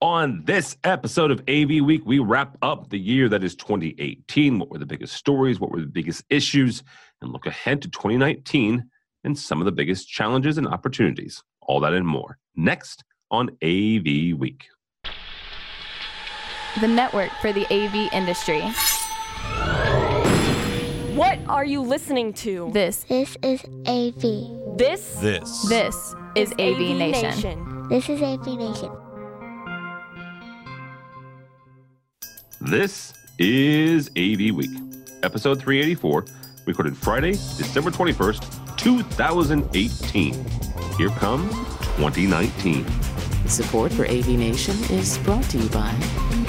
On this episode of AV Week, we wrap up the year that is 2018. What were the biggest stories? What were the biggest issues? And look ahead to 2019 and some of the biggest challenges and opportunities. All that and more. Next on AV Week. The network for the AV industry. What are you listening to? This This is AV. This This. this is AV, Nation. This is AV Nation. This is AV Week, episode 384, recorded Friday, December 21st, 2018. Here comes 2019. Support for AV Nation is brought to you by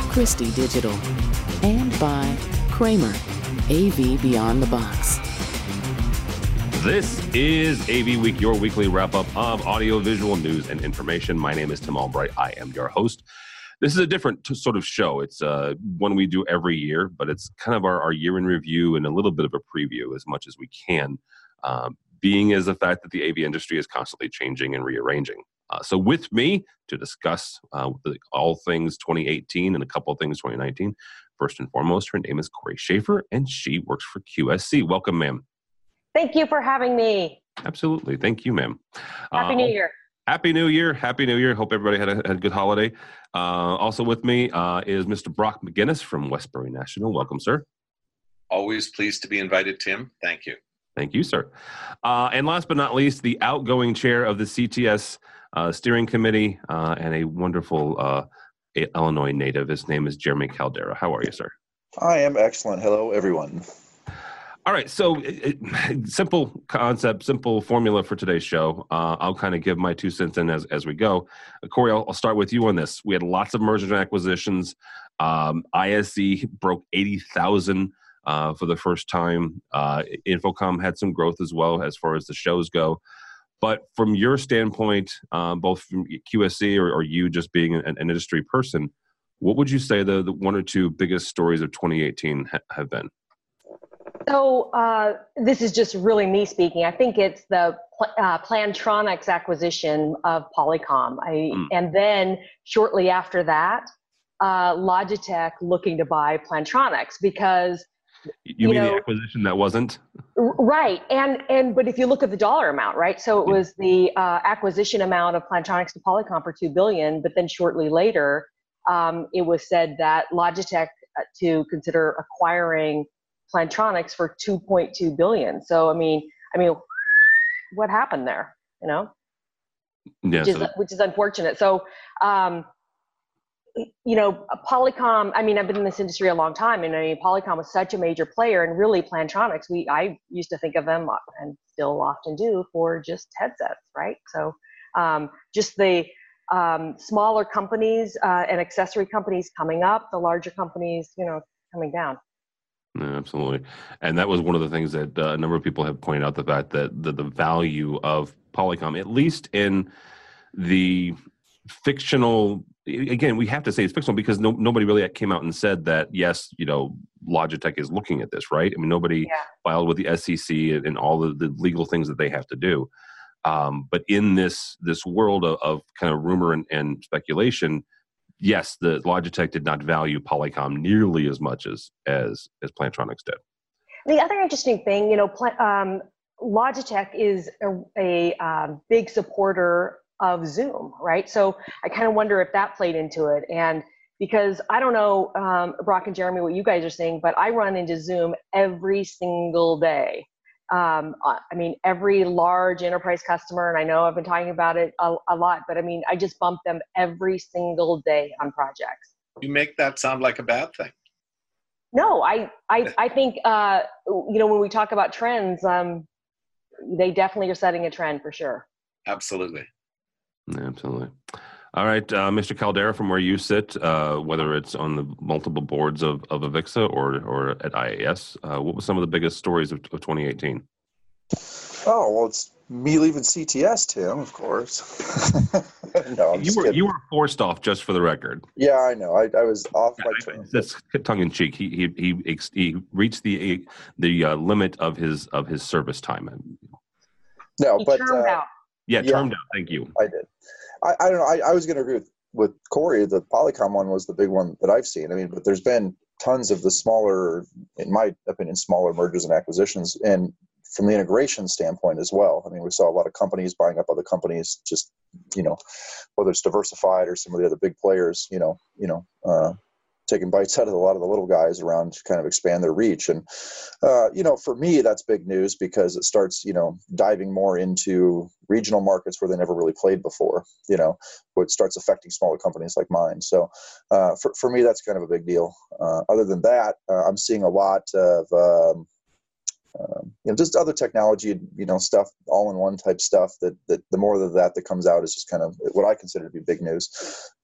Christie Digital and by Kramer, AV Beyond the Box. This is AV Week, your weekly wrap up of audiovisual news and information. My name is Tim Albright. I am your host. This is a different t- sort of show. It's uh, one we do every year, but it's kind of our, our year in review and a little bit of a preview as much as we can, um, being as the fact that the AV industry is constantly changing and rearranging. Uh, so, with me to discuss uh, the, all things 2018 and a couple of things 2019, first and foremost, her name is Corey Schaefer, and she works for QSC. Welcome, ma'am. Thank you for having me. Absolutely. Thank you, ma'am. Happy Uh, New Year. Happy New Year. Happy New Year. Hope everybody had a, had a good holiday. Uh, also with me uh, is Mr. Brock McInnis from Westbury National. Welcome, sir. Always pleased to be invited, Tim. Thank you. Thank you, sir. Uh, and last but not least, the outgoing chair of the CTS uh, steering committee uh, and a wonderful uh, Illinois native. His name is Jeremy Caldera. How are you, sir? I am excellent. Hello, everyone. All right, so it, it- simple concept, simple formula for today's show. Uh, I'll kind of give my two cents in as, as we go. Uh, Corey, I'll, I'll start with you on this. We had lots of mergers and acquisitions. Um, ISE broke 80,000 uh, for the first time. Uh, InfoComm had some growth as well as far as the shows go. But from your standpoint, um, both from QSC or, or you just being an, an industry person, what would you say the, the one or two biggest stories of 2018 ha- have been? So uh, this is just really me speaking. I think it's the pl- uh, Plantronics acquisition of Polycom. I, Mm. And then shortly after that, uh, Logitech looking to buy Plantronics because You, You mean know- the acquisition that wasn't? Right, and and but if you look at the dollar amount, right? So it Yeah. was the uh, acquisition amount of Plantronics to Polycom for two billion, but then shortly later, um, it was said that Logitech uh, to consider acquiring Plantronics for two point two billion. So I mean, I mean, what happened there? You know, Yeah. which is which is unfortunate. So, um, you know, Polycom. I mean, I've been in this industry a long time, and I mean, Polycom was such a major player, and really, Plantronics. We I used to think of them, and still often do, for just headsets, right? So, um, just the um, smaller companies uh, and accessory companies coming up, the larger companies, you know, coming down. Yeah, absolutely. And that was one of the things that uh, a number of people have pointed out the fact that the, the value of Polycom, at least in the fictional, again, we have to say it's fictional because no, nobody really came out and said that, yes, you know, Logitech is looking at this, right? I mean, nobody Yeah. filed with the SEC and, and all the, the legal things that they have to do. Um, but in this this world of, of kind of rumor and, and speculation, yes, the Logitech did not value Polycom nearly as much as as as Plantronics did. The other interesting thing, you know, um, Logitech is a, a um, big supporter of Zoom, right? So I kind of wonder if that played into it. And because I don't know, um, Brock and Jeremy, what you guys are saying, but I run into Zoom every single day. Um, I I mean, every large enterprise customer, and I know I've been talking about it a, a lot, but I mean, I just bump them every single day on projects. You make that sound like a bad thing. No, I, I, I think, uh, you know, when we talk about trends, um, they definitely are setting a trend for sure. Absolutely. Absolutely. All right, uh, Mr. Caldera, from where you sit, uh, whether it's on the multiple boards of, of Avixa or or at IAS, uh, what were some of the biggest stories of, of 2018? Oh well, it's me leaving CTS, Tim. Of course. no, I'm You just were kidding. you were forced off, just for the record. Yeah, I know. I, I was off my Yeah, term. That's tongue in cheek. He he he, he reached the the uh, limit of his of his service time. No, He but termed uh, out. Yeah, Yeah. termed out. Thank you. I did. I, I don't know. I, I was going to agree with with Corey, the Polycom one was the big one that I've seen. I mean, but there's been tons of the smaller, in my opinion, smaller mergers and acquisitions, and from the integration standpoint as well. I mean, we saw a lot of companies buying up other companies, just you know, whether it's diversified or some of the other big players, you know, you know, uh, taking bites out of a lot of the little guys around to kind of expand their reach. And uh, you know, for me, that's big news because it starts, you know, diving more into regional markets where they never really played before. You know, it starts affecting smaller companies like mine. So uh, for for me, that's kind of a big deal. Uh, other than that, uh, I'm seeing a lot of um, know just other technology you know stuff all in one type stuff that, that the more of that that comes out is just kind of what i consider to be big news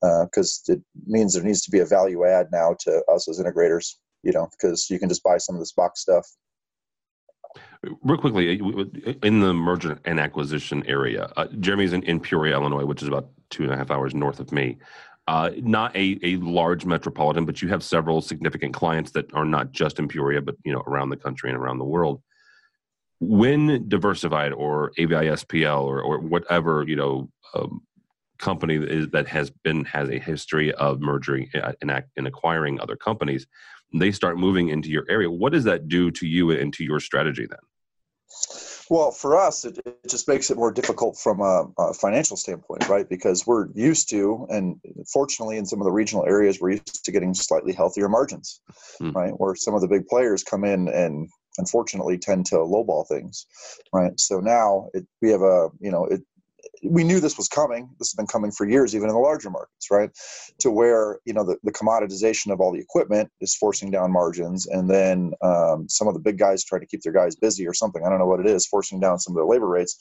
because uh, it means there needs to be a value add now to us as integrators you know because you can just buy some of this box stuff Real quickly, uh, in the merger and acquisition area, uh, Jeremy's in, in Peoria, Illinois, which is about two and a half hours north of me. Uh, not a, a large metropolitan, but you have several significant clients that are not just in Peoria, but you know around the country and around the world. When diversified or AVISPL or, or whatever you know um, company that, is, that has been has a history of merging uh, and, and acquiring other companies, they start moving into your area. What does that do to you and to your strategy then? Well, for us, it, it just makes it more difficult from a, a, financial standpoint, right? Because we're used to, and fortunately, in some of the regional areas, we're used to getting slightly healthier margins, mm. right? Where some of the big players come in and unfortunately tend to lowball things, right? So now it, we have a, you know, it, we knew this was coming. This has been coming for years, even in the larger markets, right? To where you know the, the commoditization of all the equipment is forcing down margins, and then um, some of the big guys try to keep their guys busy or something. I don't know what it is, forcing down some of their labor rates.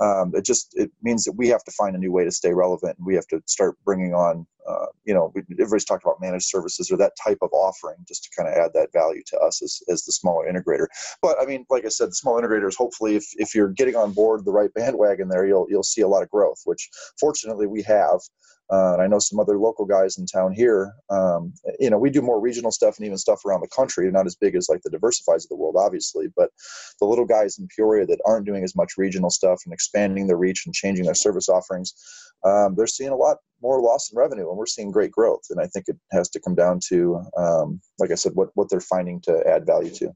Um, it just it means that we have to find a new way to stay relevant, and we have to start bringing on uh, you know, everybody's talked about managed services or that type of offering just to kind of add that value to us as, as the smaller integrator. But I mean, like I said, the small integrators, hopefully, if, if you're getting on board the right bandwagon there, you'll, you'll see a lot of growth, which fortunately we have. Uh, and I know some other local guys in town here. Um, you know, we do more regional stuff and even stuff around the country. Not as big as like the diversifies of the world, obviously, but the little guys in Peoria that aren't doing as much regional stuff and expanding their reach and changing their service offerings, um, they're seeing a lot more loss in revenue, and we're seeing great growth. And I think it has to come down to, um, like I said, what what they're finding to add value to.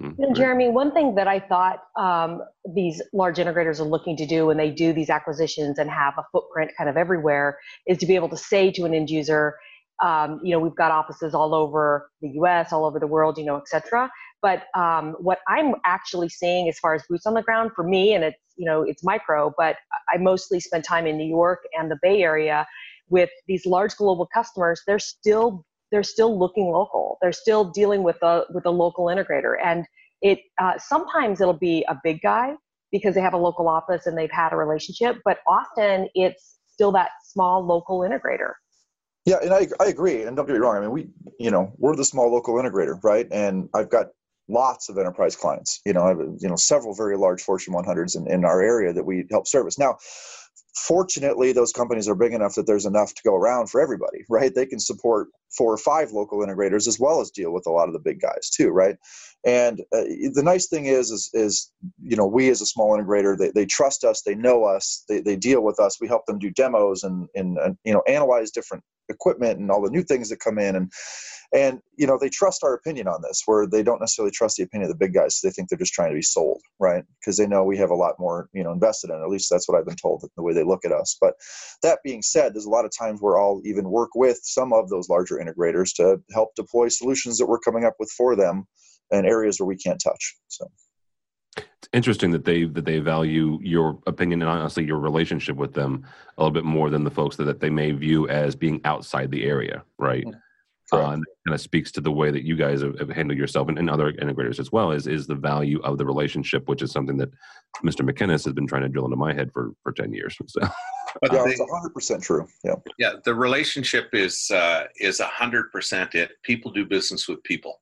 Mm-hmm. You Jeremy, one thing that I thought um, these large integrators are looking to do when they do these acquisitions and have a footprint kind of everywhere is to be able to say to an end user, um, you know, we've got offices all over the U.S., all over the world, you know, et cetera. But um, what I'm actually seeing as far as boots on the ground for me, and it's you know it's micro, but I mostly spend time in New York and the Bay Area with these large global customers. They're still they're still looking local. They're still dealing with a with a local integrator, and it uh, sometimes it'll be a big guy because they have a local office and they've had a relationship, but often it's still that small local integrator. Yeah, and I, I agree. And don't get me wrong. I mean, we, you know, we're the small local integrator, right? And I've got lots of enterprise clients. You know, I have, you know, several very large Fortune 100s in, in our area that we help service. Now, fortunately those companies are big enough that there's enough to go around for everybody right they can support four or five local integrators as well as deal with a lot of the big guys too right? And uh, the nice thing is, is is you know we as a small integrator they, they trust us they know us they, they deal with us we help them do demos and, and, and you know analyze different equipment and all the new things that come in. And and you know they trust our opinion on this where they don't necessarily trust the opinion of the big guys so they think they're just trying to be sold right? Because they know we have a lot more you know invested in it. at least that's what i've been told the way they look at us. But that being said there's a lot of times where i'll even work with some of those larger integrators to help deploy solutions that we're coming up with for them in areas where we can't touch so it's interesting that they that they value your opinion and honestly your relationship with them a little bit more than the folks that, that they may view as being outside the area right mm-hmm. Uh, and kind of speaks to the way that you guys have, have handled yourself and, and, other integrators as well is is the value of the relationship, which is something that Mr. McInnis has been trying to drill into my head for for ten years. So. But yeah, it's hundred percent true. Yeah, yeah. The relationship is uh, is hundred percent it. People do business with people,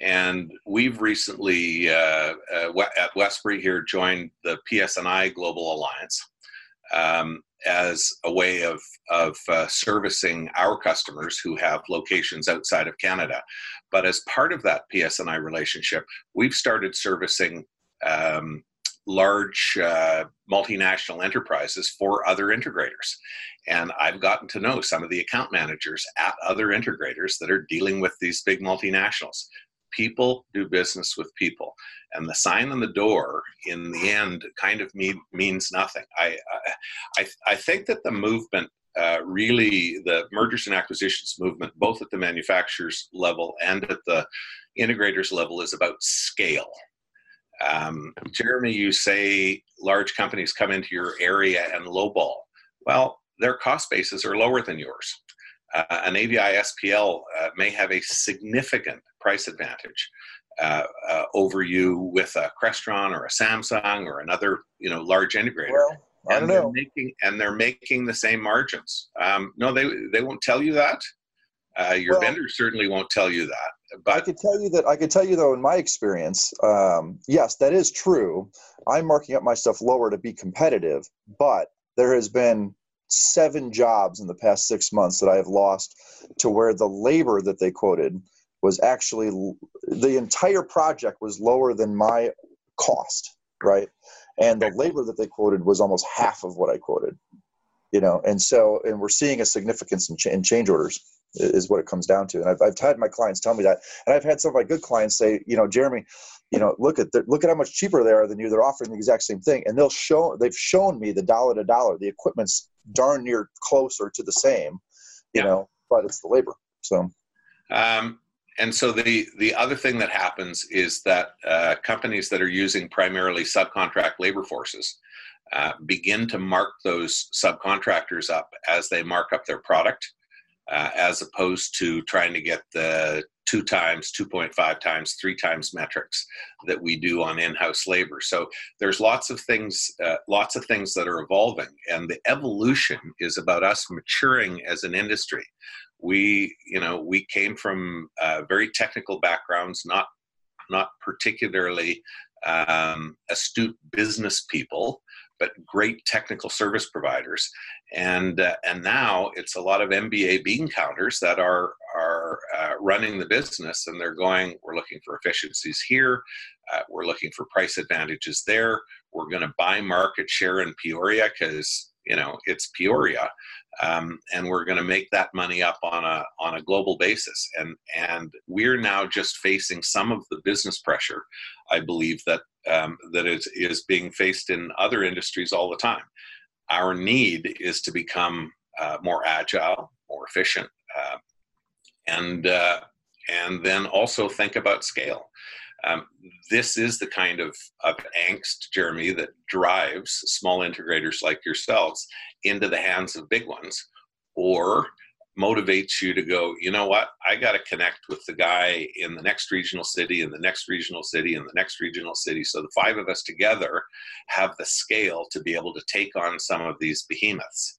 and we've recently uh, uh, at Westbury here joined the PSNI Global Alliance. Um, as a way of, of uh, servicing our customers who have locations outside of Canada. But as part of that PSNI relationship, we've started servicing um, large uh, multinational enterprises for other integrators. And I've gotten to know some of the account managers at other integrators that are dealing with these big multinationals. People do business with people, and the sign on the door in the end kind of mean, means nothing. I, I, I think that the movement uh, really the mergers and acquisitions movement, both at the manufacturers level and at the integrators level, is about scale. Um, Jeremy, you say large companies come into your area and lowball. Well, their cost bases are lower than yours. Uh, an AVI SPL uh, may have a significant price advantage uh, uh, over you with a Crestron or a Samsung or another, you know, large integrator. Well, I and don't they're know. making and they're making the same margins. Um, no, they they won't tell you that. Uh, your Well- vendors certainly won't tell you that. I But could tell you that I could tell you though in my experience, um, yes, that is true. I'm marking up my stuff lower to be competitive, but there has been seven jobs in the past six months that I have lost to where the labor that they quoted was actually the entire project was lower than my cost, right? And the labor that they quoted was almost half of what I quoted, you know. And so, and we're seeing a significance in, ch- in change orders i- is what it comes down to. And I've, I've had my clients tell me that, and I've had some of my good clients say, you know, Jeremy, you know, look at the, look at how much cheaper they are than you. They're offering the exact same thing, and they'll show they've shown me the dollar to dollar. The equipment's darn near closer to the same, you Yeah. know, but it's the labor. So Um, and so the the other thing that happens is that uh, companies that are using primarily subcontract labor forces uh, begin to mark those subcontractors up as they mark up their product, uh, as opposed to trying to get the two times, 2.5 times, three times metrics that we do on in-house labor. So there's lots of things, uh, lots of things that are evolving, and the evolution is about us maturing as an industry we you know we came from uh, very technical backgrounds not not particularly um, astute business people but great technical service providers. And uh, and now it's a lot of mba bean counters that are are uh, running the business and they're going we're looking for efficiencies here. Uh, we're looking for price advantages there. We're going to buy market share in peoria because you know it's peoria um, and we're going to make that money up on a on a global basis. And and we're now just facing some of the business pressure, I believe that um, that is is being faced in other industries all the time. Our need is to become uh, more agile, more efficient, uh, and uh, and then also think about scale. Um, this is the kind of, of angst, Jeremy, that drives small integrators like yourselves into the hands of big ones or motivates you to go you know what? I got to connect with the guy in the next regional city in the next regional city in the next regional city. So the five of us together have the scale to be able to take on some of these behemoths.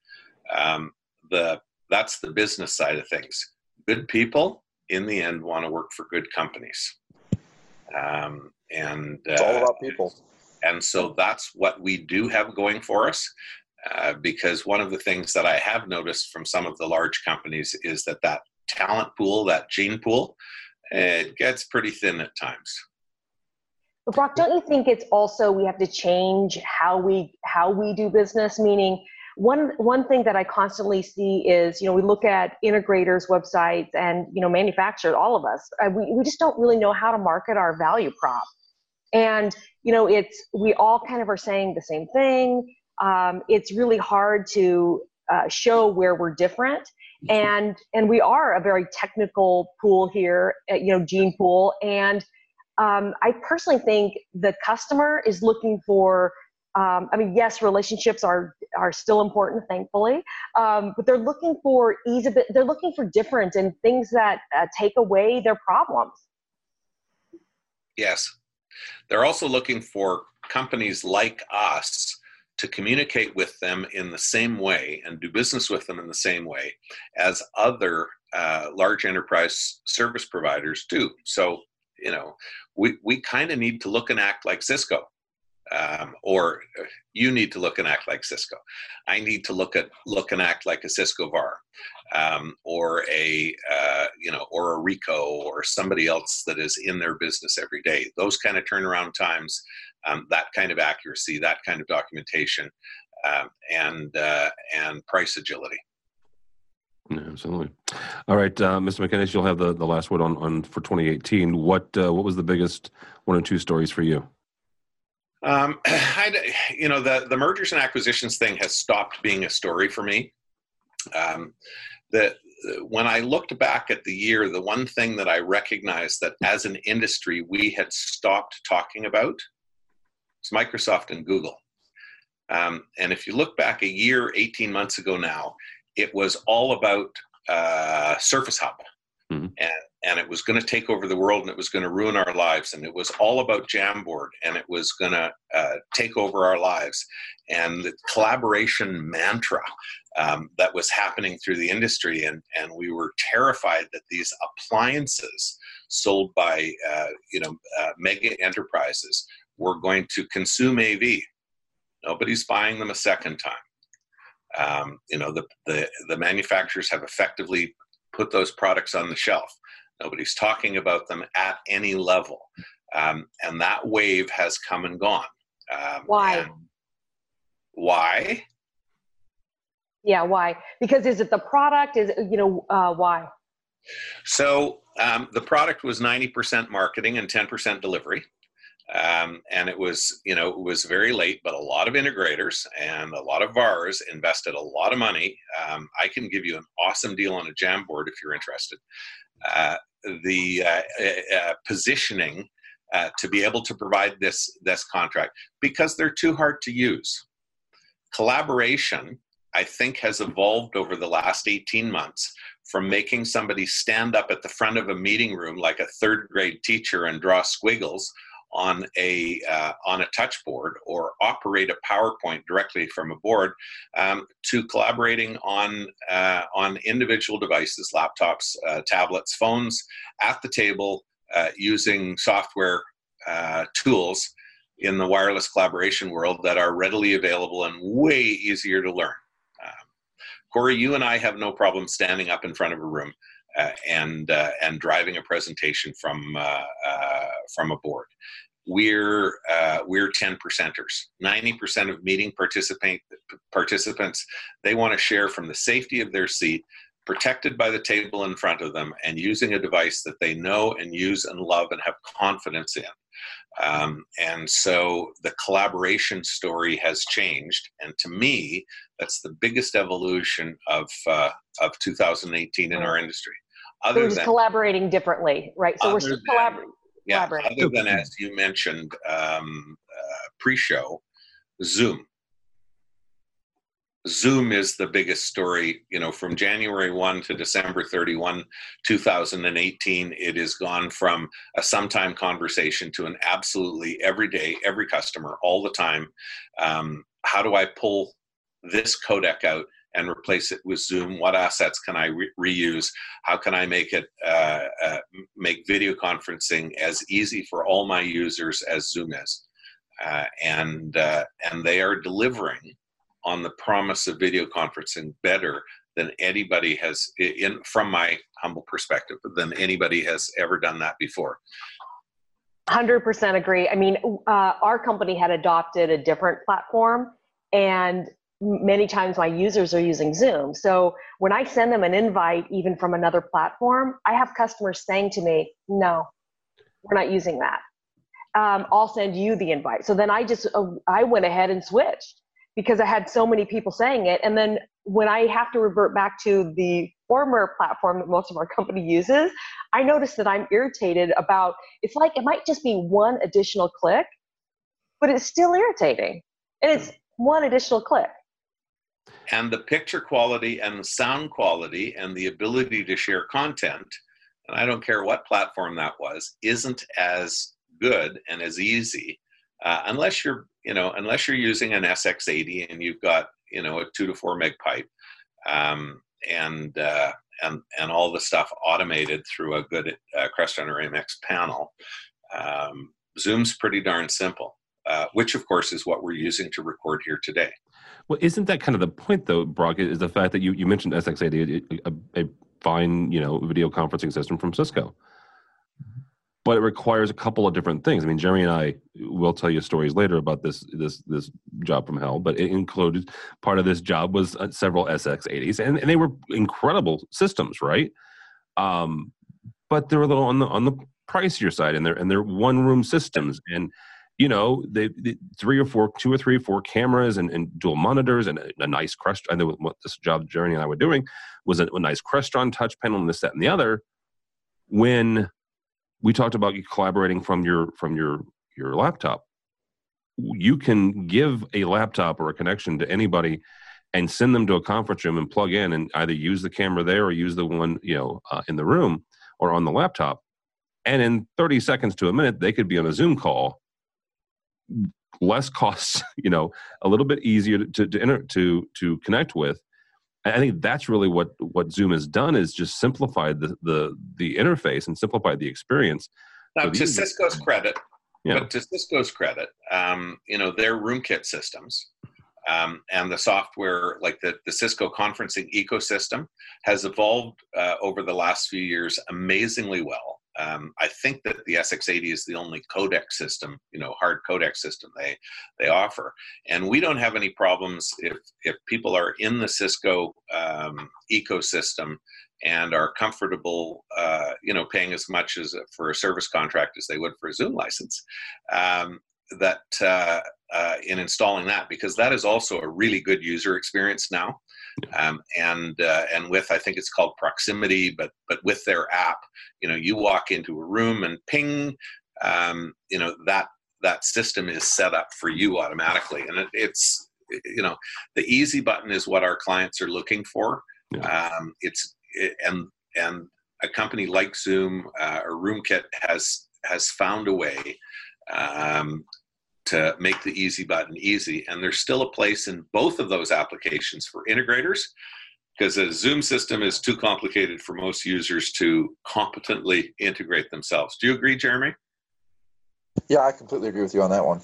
Um, the that's the business side of things. Good people in the end want to work for good companies um, and it's all uh, about people. and so that's what we do have going for us. Uh, because one of the things that I have noticed from some of the large companies is that that talent pool, that gene pool, it gets pretty thin at times. But Brock, don't you think it's also we have to change how we how we do business? Meaning, one one thing that I constantly see is you know we look at integrators' websites and you know manufacturers, all of us, uh, we we just don't really know how to market our value prop, and you know it's we all kind of are saying the same thing. Um, it's really hard to uh, show where we're different. And and we are a very technical pool here at, you know gene pool. And um, i personally think the customer is looking for um, i mean yes relationships are are still important thankfully um, but they're looking for ease of they're looking for different and things that uh, take away their problems Yes. They're also looking for companies like us to communicate with them in the same way and do business with them in the same way as other uh, large enterprise service providers do. So, you know, we, we kind of need to look and act like Cisco. Um, or you need to look and act like Cisco. I need to look at look and act like a Cisco VAR, um, or a uh, you know, or a Ricoh, or somebody else that is in their business every day. Those kind of turnaround times um, that kind of accuracy, that kind of documentation, um, and uh, and price agility. Yeah, absolutely. All right, uh, Mr. McInnis, you'll have the, the last word on, on for 2018. What uh, what was the biggest one or two stories for you? Um, I, you know, the the mergers and acquisitions thing has stopped being a story for me. Um, the when I looked back at the year, the one thing that I recognized that as an industry we had stopped talking about is Microsoft and Google. Um, and if you look back a year, 18 months ago now, it was all about uh, Surface Hub. Mm-hmm. And, and it was going to take over the world and it was going to ruin our lives. And it was all about Jamboard and it was going to uh, take over our lives. And the collaboration mantra um, that was happening through the industry. And, and we were terrified that these appliances sold by uh, you know uh, mega enterprises were going to consume AV. Nobody's buying them a second time. Um, you know, the, the, the manufacturers have effectively put those products on the shelf. Nobody's talking about them at any level. Um, and that wave has come and gone. Um, why? And why? Yeah, why? Because is it the product? Is it, you know, uh, why? So um, the product was 90% marketing and 10% delivery. Um, and it was, you know, it was very late, but a lot of integrators and a lot of VARs invested a lot of money. Um, I can give you an awesome deal on a Jamboard if you're interested. Uh, the uh, uh, uh, positioning to be able to provide this this contract because they're too hard to use. Collaboration, I think, has evolved over the last 18 months from making somebody stand up at the front of a meeting room like a third grade teacher and draw squiggles on a uh, on a touch board or operate a PowerPoint directly from a board um, to collaborating on uh, on individual devices, laptops, uh, tablets, phones at the table uh, using software uh, tools in the wireless collaboration world that are readily available and way easier to learn. Um, Corey, you and I have no problem standing up in front of a room. Uh, and uh, and driving a presentation from uh, from a board. We're uh, we're ten percenters. Ninety percent of meeting participant participants they want to share from the safety of their seat, protected by the table in front of them, and using a device that they know and use and love and have confidence in. Um, and so the collaboration story has changed, and to me, that's the biggest evolution of uh, of 2018 in our industry. Other than collaborating differently, right? So we're still collaborating. Yeah, other than as you mentioned um, uh, pre-show, Zoom. Zoom is the biggest story, you know, from January 1 to December 31, 2018. It has gone from a sometime conversation to an absolutely everyday, every customer, all the time. Um, how do I pull this codec out and replace it with Zoom? What assets can I re- reuse? How can I make it uh, uh, make video conferencing as easy for all my users as Zoom is? Uh, and uh, and they are delivering on the promise of video conferencing better than anybody has in from my humble perspective than anybody has ever done that before 100% agree i mean uh, our company had adopted a different platform and many times my users are using Zoom. So when I send them an invite, even from another platform, I have customers saying to me, no, we're not using that. Um, I'll send you the invite. So then I just, uh, I went ahead and switched because I had so many people saying it. And then when I have to revert back to the former platform that most of our company uses, I notice that I'm irritated about, it's like, it might just be one additional click, but it's still irritating. And it's one additional click and the picture quality and the sound quality and the ability to share content and i don't care what platform that was isn't as good and as easy uh, unless you're you know unless you're using an sx80 and you've got you know a two to four meg pipe um, and uh, and and all the stuff automated through a good uh, Crestron or AMX panel. Um, Zoom's pretty darn simple, uh, which of course is what we're using to record here today. Well, isn't that kind of the point, though, Brock? Is the fact that you, you mentioned SX80, a, a, fine, you know, video conferencing system from Cisco. But it requires a couple of different things. I mean, Jeremy and I will tell you stories later about this this this job from hell, but it included part of this job was uh, several SX80s, and, and they were incredible systems, right? Um, but they're a little on the on the pricier side, and they're and they're one room systems, and you know, they, they, three or four, two or three or four cameras and, and dual monitors and a, a nice Crest. I know what this job Jeremy and I were doing was a, a nice Crestron touch panel and this, that, and the other. When we talked about you collaborating from your from your your laptop, you can give a laptop or a connection to anybody and send them to a conference room and plug in and either use the camera there or use the one you know uh, in the room or on the laptop. And in 30 seconds to a minute they could be on a zoom call. Less costs, you know, a little bit easier to to enter, to to connect with. And I think that's really what what Zoom has done is just simplified the the the interface and simplified the experience. Now, to Cisco's credit, yeah. but to Cisco's credit, um, you know, their RoomKit systems um, and the software, like the, the Cisco conferencing ecosystem, has evolved uh, over the last few years amazingly well. Um, I think that the SX80 is the only codec system, you know, hard codec system they they offer, and we don't have any problems if if people are in the Cisco um, ecosystem and are comfortable, uh, you know, paying as much as for a service contract as they would for a Zoom license. Um, that uh, uh, in installing that because that is also a really good user experience now. Um, and uh, and with I think it's called proximity, but but with their app, you know, you walk into a room and ping, um, you know that that system is set up for you automatically, and it, it's you know the easy button is what our clients are looking for. Yeah. Um, it's it, and and a company like Zoom uh, or RoomKit has has found a way um, to make the easy button easy. And there's still a place in both of those applications for integrators because a Zoom system is too complicated for most users to competently integrate themselves. Do you agree, Jeremy? Yeah, I completely agree with you on that one.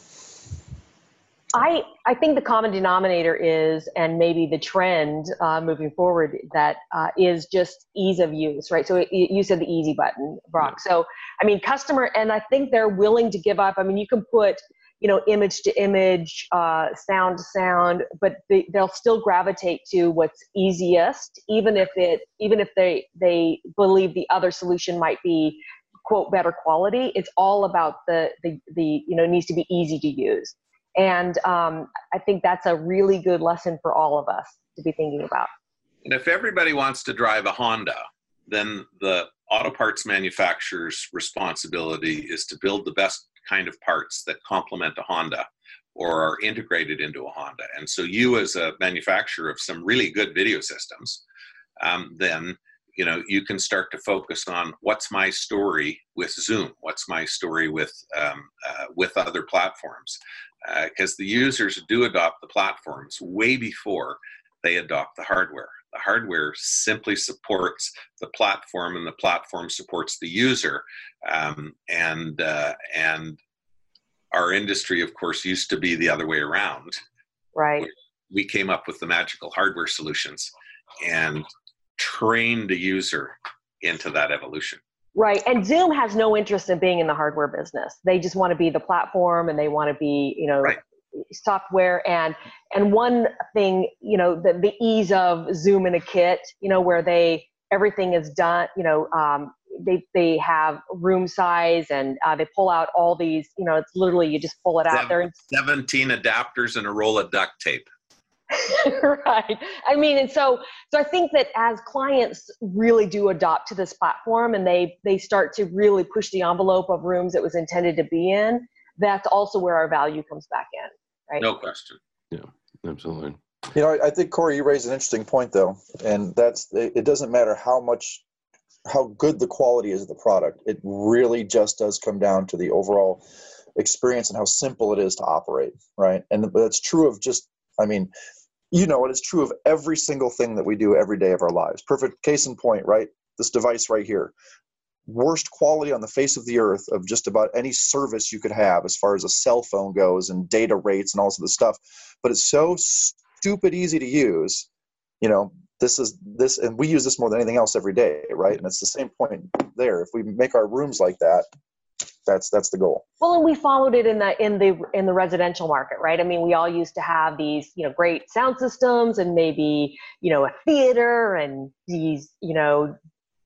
I, I think the common denominator is, and maybe the trend uh, moving forward, that uh, is just ease of use, right? So it, you said the easy button, Brock. So, I mean, customer, and I think they're willing to give up. I mean, you can put you know image to image uh, sound to sound but they, they'll still gravitate to what's easiest even if it even if they they believe the other solution might be quote better quality. It's all about the the, the you know needs to be easy to use. And um, i think that's a really good lesson for all of us to be thinking about. And if everybody wants to drive a honda then the auto parts manufacturer's responsibility is to build the best kind of parts that complement a Honda or are integrated into a Honda. And so you as a manufacturer of some really good video systems, um, then you know you can start to focus on what's my story with Zoom, what's my story with um, uh, with other platforms, because uh, the users do adopt the platforms way before they adopt the hardware. The hardware simply supports the platform, and the platform supports the user. Um, and uh, and our industry, of course, used to be the other way around. Right. We came up with the magical hardware solutions and trained the user into that evolution. Right. And Zoom has no interest in being in the hardware business. They just want to be the platform and they want to be, you know, right software. And and one thing you know the, the ease of zoom in a kit you know where they everything is done you know um, they they have room size and uh, they pull out all these you know it's literally you just pull it out there 17 adapters and a roll of duct tape. Right. I mean and so so i think that as clients really do adopt to this platform and they they start to really push the envelope of rooms it was intended to be in that's also where our value comes back in right? No question. Yeah, absolutely. You know, I think Corey, you raised an interesting point though, and that's it doesn't matter how much, how good the quality is of the product. It really just does come down to the overall experience and how simple it is to operate, right? And that's true of just, I mean, you know, it is true of every single thing that we do every day of our lives. Perfect case in point, right? This device right here worst quality on the face of the earth of just about any service you could have as far as a cell phone goes and data rates and all of this stuff but it's so stupid easy to use you know this is this and we use this more than anything else every day right and it's the same point there if we make our rooms like that That's that's the goal. Well, and we followed it in the in the in the residential market, right? I mean, we all used to have these, you know, great sound systems and maybe, you know, a theater and these, you know,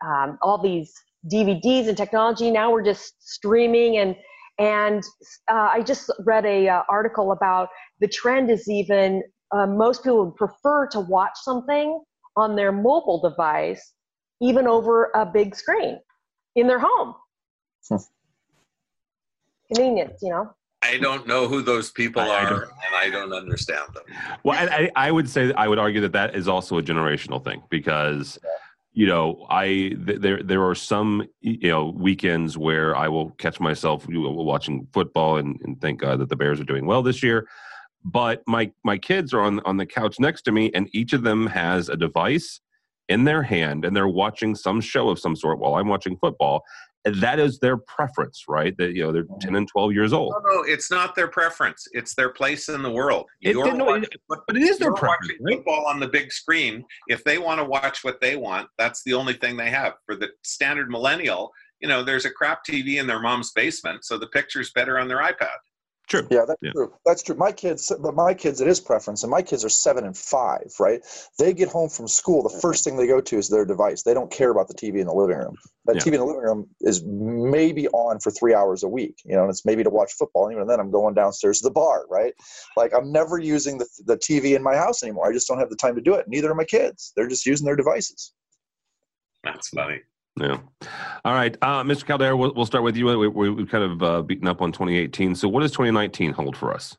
um, all these DVDs and technology. Now we're just streaming and and uh, I just read a uh, article about the trend is even uh, most people would prefer to watch something on their mobile device even over a big screen in their home. Hmm. Convenience, you know. I don't know who those people I, are, I and I don't understand them. Well, I, I would say I would argue that that is also a generational thing because, you know, I th- there there are some you know weekends where I will catch myself watching football and, and thank God that the Bears are doing well this year. But my my kids are on on the couch next to me, and each of them has a device in their hand and they're watching some show of some sort while I'm watching football. That is their preference, right? That you know they're mm-hmm. ten and twelve years old. No, no, it's not their preference. It's their place in the world. It, no, watching, but, but it is their preference. Right? Football on the big screen. If they want to watch what they want, that's the only thing they have. For the standard millennial, you know, there's a crap TV in their mom's basement, so the picture's better on their iPad. True. Yeah, that's yeah. true. That's true. My kids, but my kids, it is preference, and my kids are seven and five. Right? They get home from school. The first thing they go to is their device. They don't care about the TV in the living room. That yeah. TV in the living room is maybe on for three hours a week. You know, and it's maybe to watch football. And even then, I'm going downstairs to the bar. Right? Like I'm never using the the TV in my house anymore. I just don't have the time to do it. Neither are my kids. They're just using their devices. That's funny. Yeah. All right, uh, Mr. Caldera, we'll, we'll, start with you. We, we, we've kind of uh, beaten up on 2018. So, what does 2019 hold for us?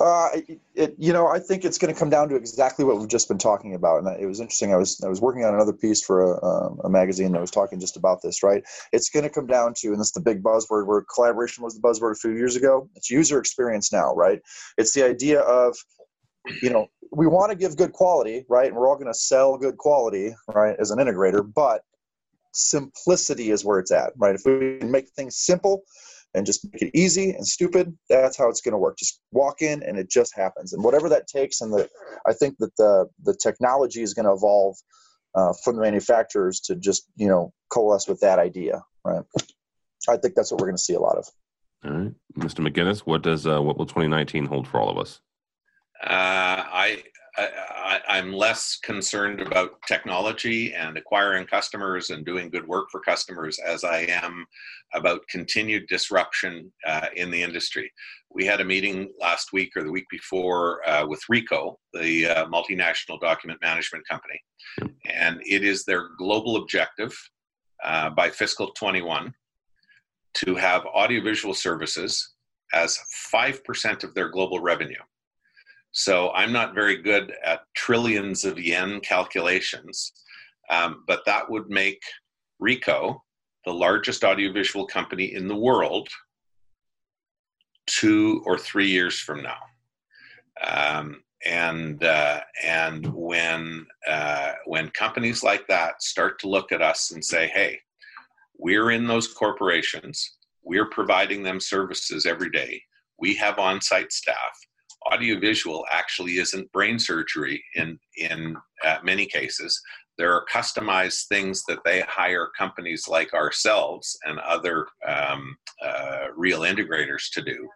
Uh, it, you know, I think it's going to come down to exactly what we've just been talking about, and it was interesting. I was I was working on another piece for a, um, a magazine that was talking just about this. Right, it's going to come down to, and this is the big buzzword where collaboration was the buzzword a few years ago. It's user experience now, right? It's the idea of, you know, we want to give good quality, right? And we're all going to sell good quality, right, as an integrator, but simplicity is where it's at, right? If we can make things simple and just make it easy and stupid, that's how it's going to work. Just walk in and it just happens. And whatever that takes, and the I think that the the technology is going to evolve uh, from the manufacturers to just you know coalesce with that idea, right? I think that's what we're going to see a lot of. All right, Mr. McInnis, what does uh, what will 2019 hold for all of us? Uh, I I, am less concerned about technology and acquiring customers and doing good work for customers as I am about continued disruption uh, in the industry. We had a meeting last week or the week before uh, with Ricoh, the uh, multinational document management company, and it is their global objective uh, by fiscal 21 to have audiovisual services as 5% of their global revenue. So I'm not very good at trillions of yen calculations, um, but that would make Ricoh the largest audiovisual company in the world two or three years from now. Um, and uh, and when uh, when companies like that start to look at us and say, "Hey, we're in those corporations. We're providing them services every day. We have on-site staff audiovisual actually isn't brain surgery in in uh, many cases. There are customized things that they hire companies like ourselves and other um, uh, real integrators to do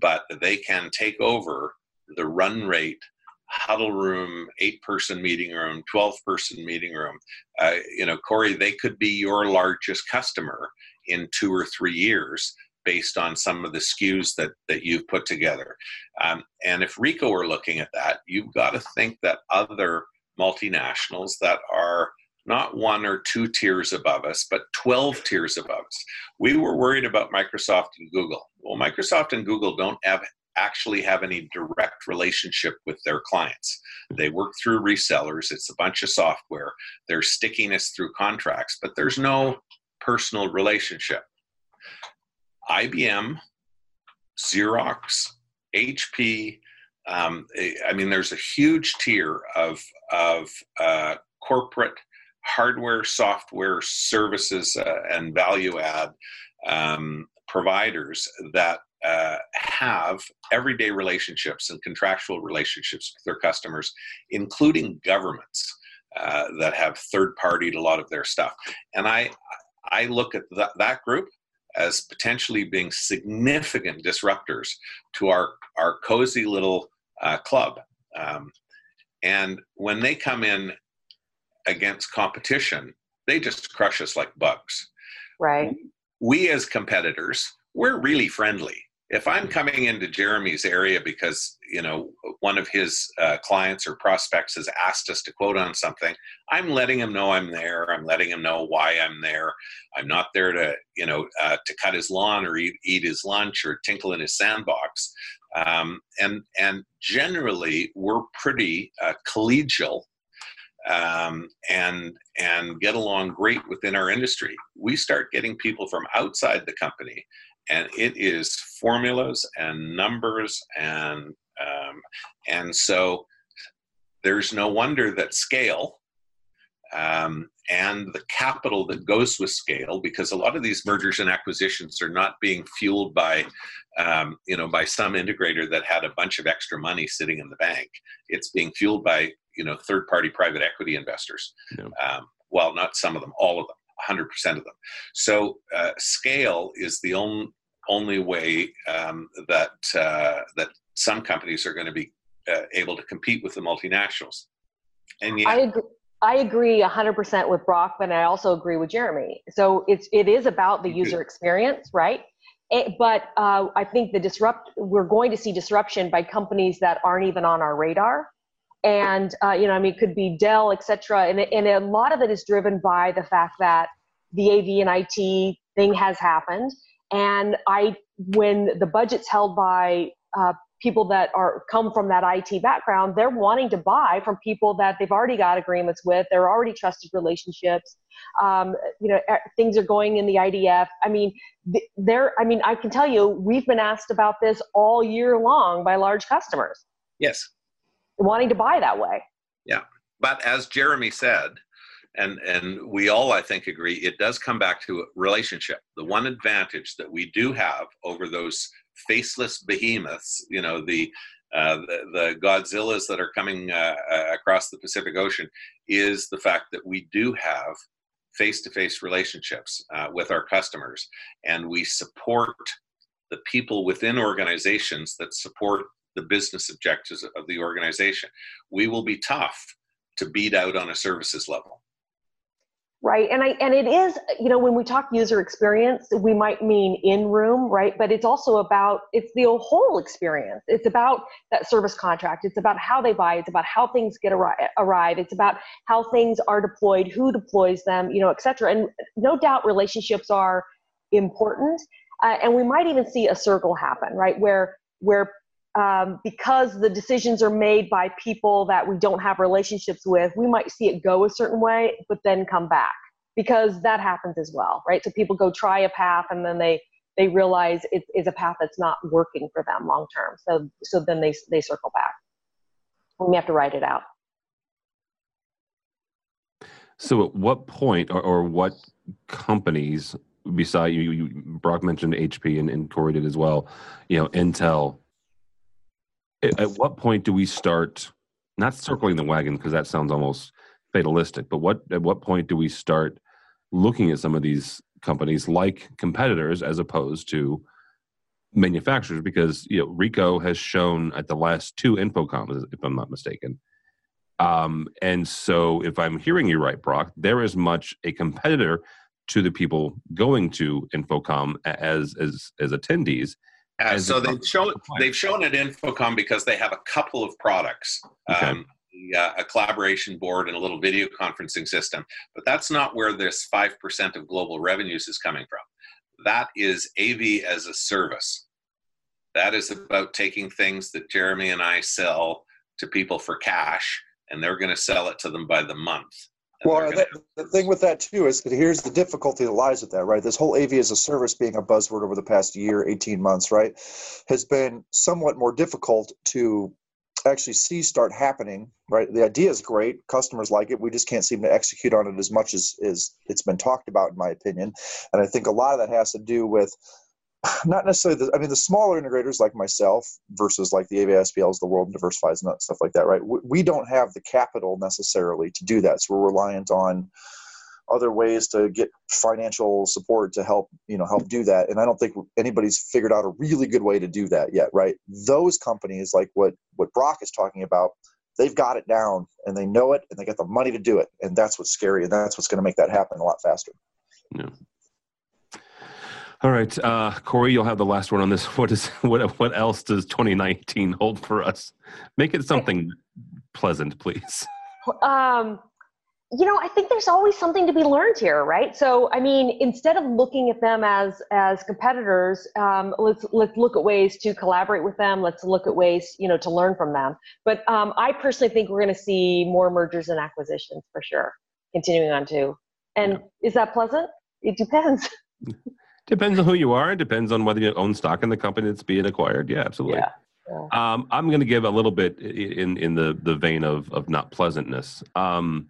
but they can take over the run rate huddle room eight person meeting room 12 person meeting room. Uh, you know corey they could be your largest customer in two or three years based on some of the SKUs that that you've put together. Um, and if Ricoh were looking at that, you've got to think that other multinationals that are not one or two tiers above us, but 12 tiers above us. We were worried about Microsoft and Google. Well, Microsoft and Google don't have actually have any direct relationship with their clients. They work through resellers, it's a bunch of software, there's stickiness through contracts, but there's no personal relationship. IBM, Xerox, HP. Um, I mean, there's a huge tier of of uh, corporate hardware, software, services, uh, and value add um, providers that uh, have everyday relationships and contractual relationships with their customers, including governments uh, that have third partied a lot of their stuff. And I I look at that, that group as potentially being significant disruptors to our, our cozy little uh, club. Um, and when they come in against competition, they just crush us like bugs. Right. We as competitors, we're really friendly if I'm coming into Jeremy's area because you know one of his uh, clients or prospects has asked us to quote on something, I'm letting him know I'm there. I'm letting him know why I'm there. I'm not there to you know uh, to cut his lawn or eat, eat his lunch or tinkle in his sandbox. Um, and and generally we're pretty uh, collegial um, and and get along great within our industry. We start getting people from outside the company and it is formulas and numbers and um, and so there's no wonder that scale um, and the capital that goes with scale because a lot of these mergers and acquisitions are not being fueled by um, you know by some integrator that had a bunch of extra money sitting in the bank it's being fueled by you know third party private equity investors yeah. um, well not some of them all of them 100% of them. So uh, scale is the only only way um, that uh, that some companies are going to be uh, able to compete with the multinationals. And yet, I agree. I agree 100% with Brock, but I also agree with Jeremy. So it's it is about the user experience, right? It, but uh, I think the disrupt we're going to see disruption by companies that aren't even on our radar and uh, you know, I mean, it could be Dell, et cetera. And, and a lot of it is driven by the fact that the AV and IT thing has happened. And I, when the budget's held by uh, people that are come from that IT background, they're wanting to buy from people that they've already got agreements with. They're already trusted relationships. Um, you know, things are going in the IDF. I mean, there. I mean, I can tell you, we've been asked about this all year long by large customers. Yes wanting to buy that way. Yeah. But as Jeremy said, and and we all I think agree it does come back to relationship. The one advantage that we do have over those faceless behemoths, you know, the uh, the, the, Godzillas that are coming uh, uh, across the Pacific Ocean, is the fact that we do have face-to-face relationships uh, with our customers, and we support the people within organizations that support the business objectives of the organization. We will be tough to beat out on a services level. Right. And I and it is, you know, when we talk user experience, we might mean in room, right? But it's also about it's the whole experience. It's about that service contract. It's about how they buy. It's about how things get arrive. It's about how things are deployed, who deploys them, you know, et cetera. And no doubt relationships are important. Uh, and we might even see a circle happen, right? Where where um, because the decisions are made by people that we don't have relationships with, we might see it go a certain way, but then come back because that happens as well, right? So people go try a path and then they they realize it is a path that's not working for them long term. So so then they they circle back. And we have to write it out. So at what point or, or what companies beside you, you Brock mentioned HP and, and Corey did as well, you know, Intel, at what point do we start not circling the wagon because that sounds almost fatalistic but what at what point do we start looking at some of these companies like competitors as opposed to manufacturers? Because you know ricoh has shown at the last two InfoComms if i'm not mistaken. Um, and so if i'm hearing you right brock they're as much a competitor to the people going to InfoComm as as as attendees uh, so they've shown they've shown at InfoComm because they have a couple of products, okay. um, uh, a collaboration board and a little video conferencing system. But that's not where this five percent of global revenues is coming from. That is AV as a service. That is about taking things that Jeremy and I sell to people for cash, and they're going to sell it to them by the month. Well, that, the thing with that too is here's the difficulty that lies with that, right? This whole AV as a service being a buzzword over the past year, 18 months, right, has been somewhat more difficult to actually see start happening, right? The idea is great. Customers like it. We just can't seem to execute on it as much as, as it's been talked about, in my opinion. And I think a lot of that has to do with not necessarily the, I mean, the smaller integrators like myself versus like the AVI-SPLs, the world diversifies and stuff like that, right? We, we don't have the capital necessarily to do that. So we're reliant on other ways to get financial support to help you know help do that and i don't think anybody's figured out a really good way to do that yet right those companies like what what brock is talking about they've got it down and they know it and they got the money to do it and that's what's scary and that's what's going to make that happen a lot faster yeah. All right, uh, Corey, you'll have the last word on this. What is what? What else does 2019 hold for us? Make it something pleasant, please. Um, you know, I think there's always something to be learned here, right? So, I mean, instead of looking at them as as competitors, um, let's let's look at ways to collaborate with them. Let's look at ways, you know, to learn from them. But um, I personally think we're going to see more mergers and acquisitions for sure, continuing on to, And yeah. is that pleasant? It depends. depends on who you are. It depends on whether you own stock in the company that's being acquired. Yeah, absolutely. Yeah. Yeah. Um, I'm going to give a little bit in in the the vein of of not pleasantness. Um,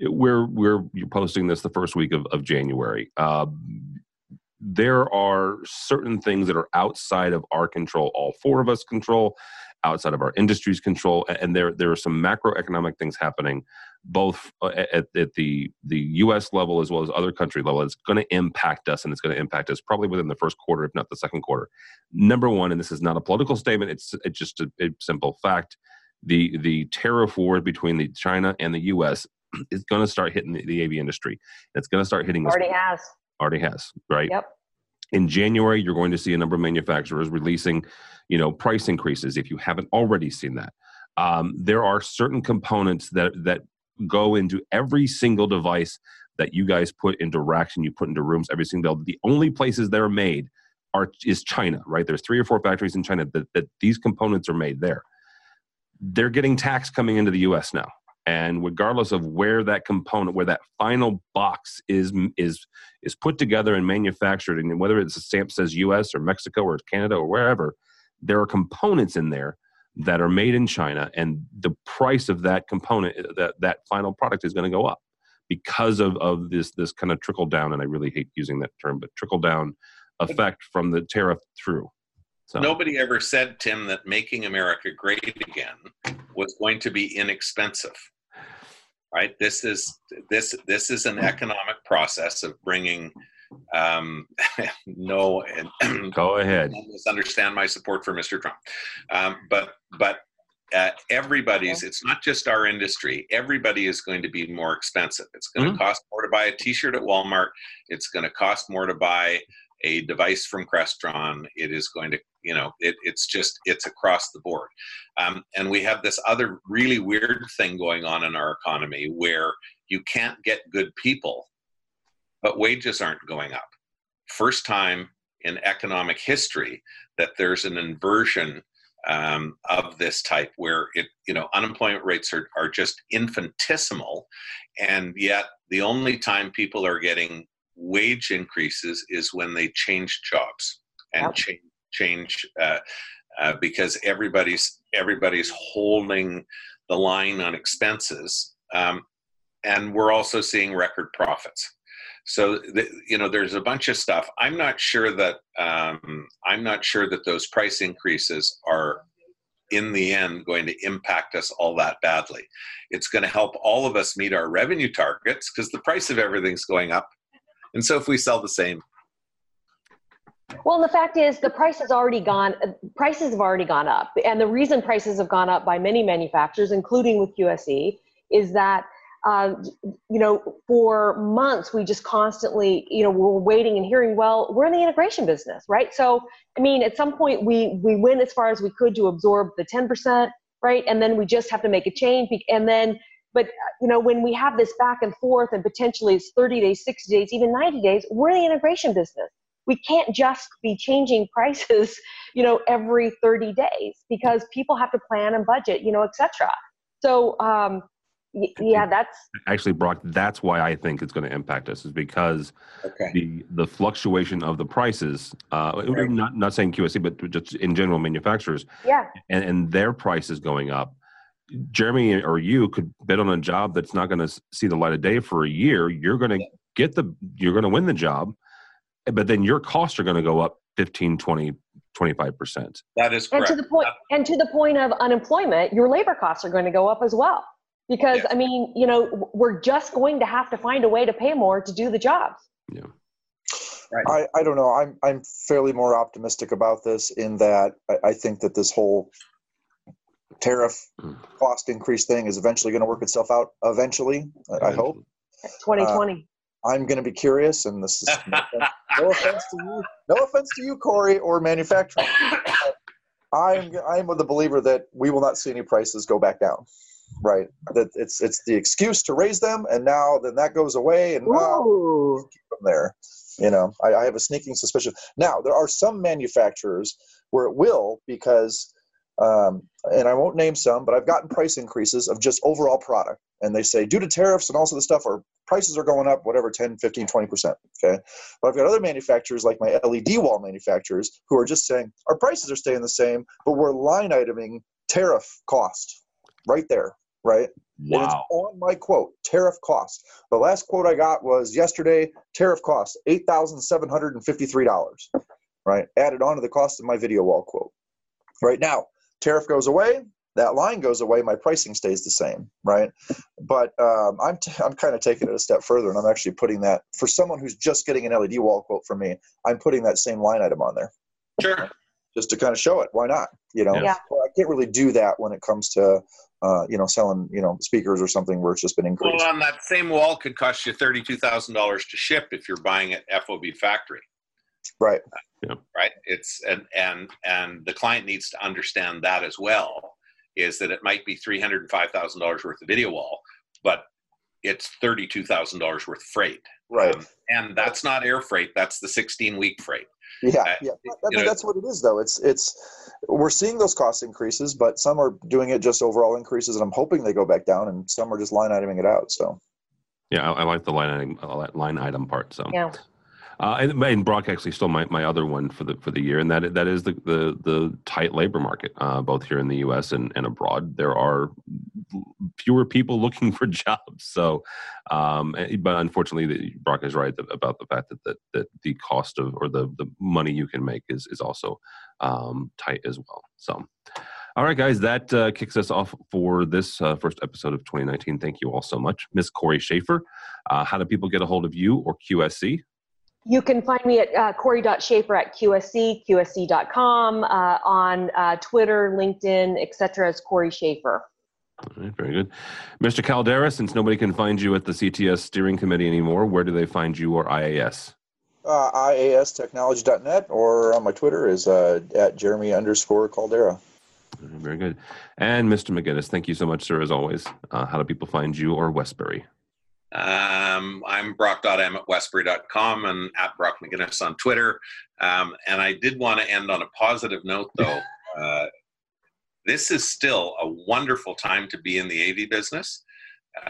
we're we're you're posting this the first week of, of January. Uh, there are certain things that are outside of our control. All four of us control, outside of our industry's control, and there there are some macroeconomic things happening, both uh, at, at the the U.S. level as well as other country level. It's going to impact us, and it's going to impact us probably within the first quarter, if not the second quarter. Number one, and this is not a political statement; it's it's just a, a simple fact. The the tariff war between the China and the U.S is going to start hitting the, the AV industry. It's going to start hitting. Already us. has. Already has. Right. Yep. In January, you're going to see a number of manufacturers releasing, you know, price increases. If you haven't already seen that, um, there are certain components that that go into every single device that you guys put into racks and you put into rooms. Every single the only places they're made are is China. Right. There's three or four factories in China that, that these components are made there. They're getting tax coming into the U.S. now and regardless of where that component where that final box is is is put together and manufactured and whether it's a stamp says us or mexico or canada or wherever there are components in there that are made in china and the price of that component uh, that that final product is going to go up because of of this this kind of trickle down and i really hate using that term but trickle down effect from the tariff through so. Nobody ever said, Tim, that making America great again was going to be inexpensive. Right? This is this this is an economic process of bringing. Um, no, and go ahead. Understand my support for Mr. Trump, um, but but uh, everybody's it's not just our industry everybody is going to be more expensive it's going to mm-hmm. cost more to buy a t-shirt at walmart it's going to cost more to buy a device from crestron. It is going to you know it, it's just it's across the board. Um, and we have this other really weird thing going on in our economy where you can't get good people but wages aren't going up. First time in economic history that there's an inversion um, of this type where it you know unemployment rates are, are just infinitesimal. And yet the only time people are getting wage increases is when they change jobs and yep. change change uh, uh, because everybody's everybody's holding the line on expenses, um, and we're also seeing record profits. So the, you know, there's a bunch of stuff. I'm not sure that um, I'm not sure that those price increases are in the end going to impact us all that badly. It's going to help all of us meet our revenue targets because the price of everything's going up. And so if we sell the same, well, the fact is, the price has already gone. Prices have already gone up, and the reason prices have gone up by many manufacturers, including with QSC, is that uh, you know for months we just constantly you know we're waiting and hearing. Well, we're in the integration business, right? So, I mean, at some point we we went as far as we could to absorb the ten percent, right? And then we just have to make a change, and then. But you know, when we have this back and forth, and potentially it's 30 days, 60 days, even 90 days, we're in the integration business we can't just be changing prices you know every 30 days because people have to plan and budget you know etc so um, yeah that's actually brock that's why i think it's going to impact us is because okay. the the fluctuation of the prices uh right. not not saying QSC, but just in general manufacturers yeah and, and their prices going up jeremy or you could bid on a job that's not going to see the light of day for a year you're going to yeah. get the you're going to win the job eh, but then your costs are going to go up 15 20 25% that is correct and to the point and to the point of unemployment your labor costs are going to go up as well because Yeah. I mean, you know, we're just going to have to find a way to pay more to do the jobs. Yeah. I, I don't know. I'm I'm fairly more optimistic about this in that I, I think that this whole tariff Mm. cost increase thing is eventually going to work itself out. Eventually, I, I hope. 2020. I'm going to be curious, and this is no offense, no offense to you, no offense to you, Corey, or manufacturing. I'm I'm the believer that we will not see any prices go back down. Right. That it's it's the excuse to raise them, and now then that goes away, and now Ooh. from there. You know, I, I have a sneaking suspicion. Now there are some manufacturers where it will because, um, and I won't name some, but I've gotten price increases of just overall product, and they say due to tariffs and also the stuff, our prices are going up, whatever, 10, 15, 20 percent. Okay, but I've got other manufacturers like my LED wall manufacturers who are just saying our prices are staying the same, but we're line iteming tariff cost right there, right? And it's Wow. on my quote, tariff cost. The last quote I got was yesterday, tariff cost, $8,753, right? Added on to the cost of my video wall quote. Right now, tariff goes away, that line goes away, my pricing stays the same, right? But um, I'm, t- I'm kind of taking it a step further and I'm actually putting that, for someone who's just getting an LED wall quote from me, I'm putting that same line item on there Sure. just to kind of show it. Why not? You know, Yeah. Yeah. Well, I can't really do that when it comes to, uh, you know, selling, you know, speakers or something where it's just been increased. Well, on that same wall could cost you thirty-two thousand dollars to ship if you're buying it FOB factory, right. right? It's and and and the client needs to understand that as well. Is that it might be three hundred and five thousand dollars worth of video wall, but it's thirty-two thousand dollars worth of freight, Right. Um, and that's not air freight. That's the sixteen-week freight. yeah. uh, Yeah. I you mean, that's what it is, though. It's it's we're seeing those cost increases, but some are doing it just overall increases, and I'm hoping they go back down, and some are just line iteming it out. So Yeah, I, I like the line item, uh, line item part. So Yeah. Uh, and, and Brock actually stole my, my other one for the for the year, and that that is the the, the tight labor market, uh, both here in the U.S. and, and abroad. There are fewer people looking for jobs. So, um, eh, but unfortunately, the, Brock is right about the fact that, that that the cost of or the the money you can make is is also um, tight as well. So. All right, guys, that uh, kicks us off for this uh, first episode of 2019. Thank you all so much. Miss Corey Schaefer, uh, how do people get a hold of you or QSC? You can find me at uh, Corey.Schaefer at QSC, QSC.com, uh, on uh, Twitter, LinkedIn, etc. as Corey Schaefer. All right, very good. Mr. Caldera, since nobody can find you at the CTS steering committee anymore, where do they find you or IAS? uh, iastechnology.net or on my Twitter is uh, at Jeremy underscore Caldera. All right, Very good. And Mr. McInnis, thank you so much, sir, as always. Uh, how do people find you or Westbury? Um, I'm Brock.m at Westbury.com and at Brock McInnis on Twitter. Um, and I did want to end on a positive note, though. Uh, this is still a wonderful time to be in the AV business.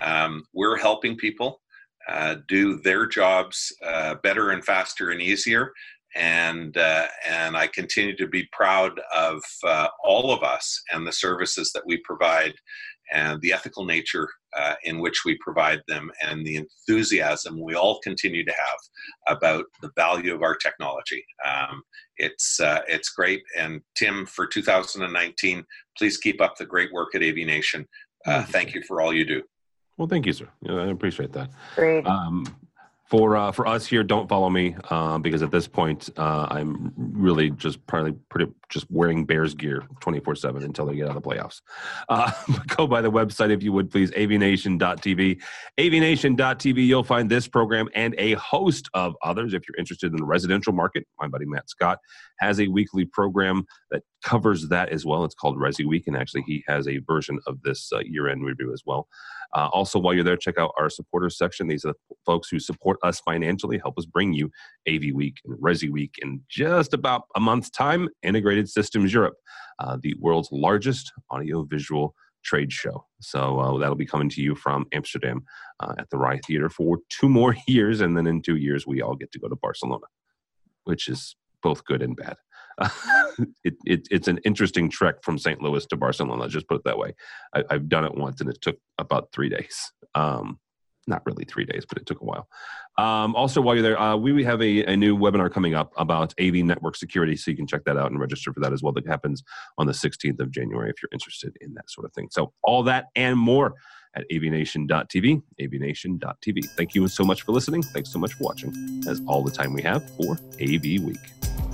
Um, we're helping people uh, do their jobs uh, better and faster and easier. And uh, and I continue to be proud of uh, all of us and the services that we provide, and the ethical nature uh, in which we provide them, and the enthusiasm we all continue to have about the value of our technology. Um, it's uh, it's great. And Tim, for 2019, please keep up the great work at AVNation. Uh, thank you for all you do. Well, thank you, sir. Yeah, I appreciate that. Great. Um, for uh, for us here, don't follow me uh, because at this point uh, I'm really just probably pretty just wearing Bears gear 24 seven until they get out of the playoffs. Uh, go by the website if you would please, avnation.tv. Avnation.tv. You'll find this program and a host of others. If you're interested in the residential market, my buddy Matt Scott has a weekly program that covers that as well. It's called Resi Week, and actually he has a version of this uh, year-end review as well. Uh, also, while you're there, check out our supporters section. These are the folks who support us financially, help us bring you AV Week and Resi Week in just about a month's time. Integrated Systems Europe, uh, the world's largest audiovisual trade show. So uh, that'll be coming to you from Amsterdam uh, at the RAI Theater for two more years, and then in two years we all get to go to Barcelona, which is both good and bad. it, it, it's an interesting trek from St. Louis to Barcelona. Let's just put it that way. I, I've done it once, and it took about three days. Um, not really three days, but it took a while. Um, also, while you're there, uh, we have a, a new webinar coming up about AV network security, so you can check that out and register for that as well. That happens on the 16th of January if you're interested in that sort of thing. So, all that and more at avnation.tv, avnation.tv. Thank you so much for listening. Thanks so much for watching. That's all the time we have for AV Week.